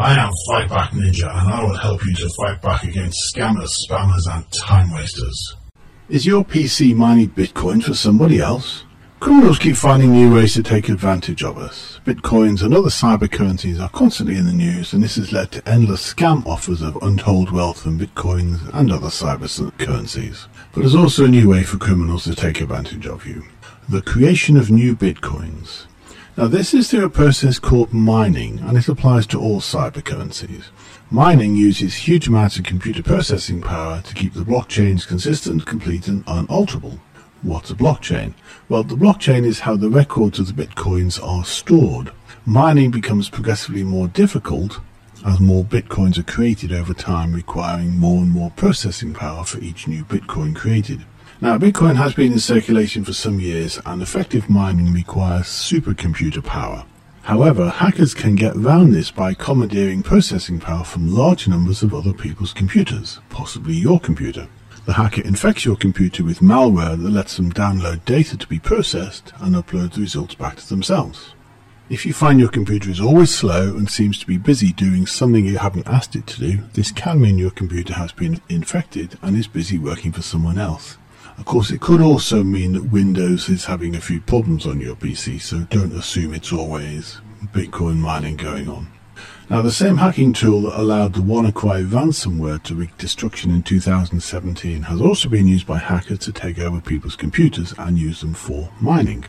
I am Fightback Ninja and I will help you to fight back against scammers, spammers and time wasters. Is your PC mining Bitcoin for somebody else? Criminals keep finding new ways to take advantage of us. Bitcoins and other cyber currencies are constantly in the news and this has led to endless scam offers of untold wealth from Bitcoins and other cyber currencies. But there's also a new way for criminals to take advantage of you. The creation of new Bitcoins. Now this is through a process called mining and it applies to all cyber currencies. Mining uses huge amounts of computer processing power to keep the blockchains consistent, complete and unalterable. What's a blockchain? Well, the blockchain is how the records of the bitcoins are stored. Mining becomes progressively more difficult as more bitcoins are created over time requiring more and more processing power for each new bitcoin created. Now, Bitcoin has been in circulation for some years and effective mining requires supercomputer power. However, hackers can get around this by commandeering processing power from large numbers of other people's computers, possibly your computer. The hacker infects your computer with malware that lets them download data to be processed and upload the results back to themselves. If you find your computer is always slow and seems to be busy doing something you haven't asked it to do, this can mean your computer has been infected and is busy working for someone else. Of course, it could also mean that Windows is having a few problems on your PC, so don't assume it's always Bitcoin mining going on. Now, the same hacking tool that allowed the WannaCry ransomware to wreak destruction in 2017 has also been used by hackers to take over people's computers and use them for mining.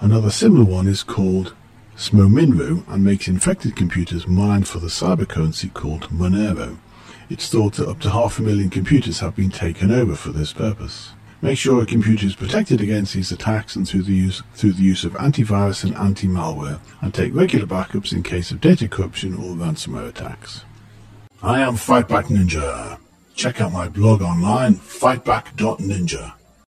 Another similar one is called Smominru and makes infected computers mine for the cyber currency called Monero. It's thought that up to half a million computers have been taken over for this purpose. Make sure your computer is protected against these attacks and through the use through the use of antivirus and anti-malware, and take regular backups in case of data corruption or ransomware attacks. I am Fightback Ninja. Check out my blog online, fightback.ninja.